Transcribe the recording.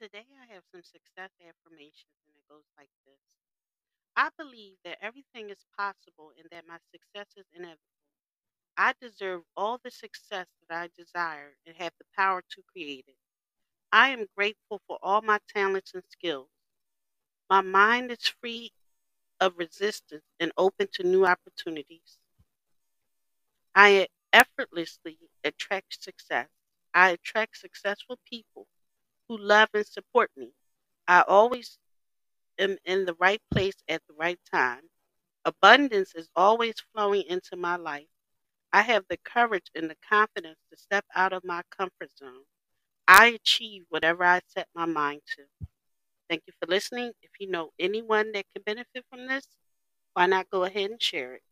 Today, I have some success affirmations, and it goes like this I believe that everything is possible and that my success is inevitable. I deserve all the success that I desire and have the power to create it. I am grateful for all my talents and skills. My mind is free of resistance and open to new opportunities. I effortlessly attract success. I attract successful people who love and support me. I always am in the right place at the right time. Abundance is always flowing into my life. I have the courage and the confidence to step out of my comfort zone. I achieve whatever I set my mind to. Thank you for listening. If you know anyone that can benefit from this, why not go ahead and share it?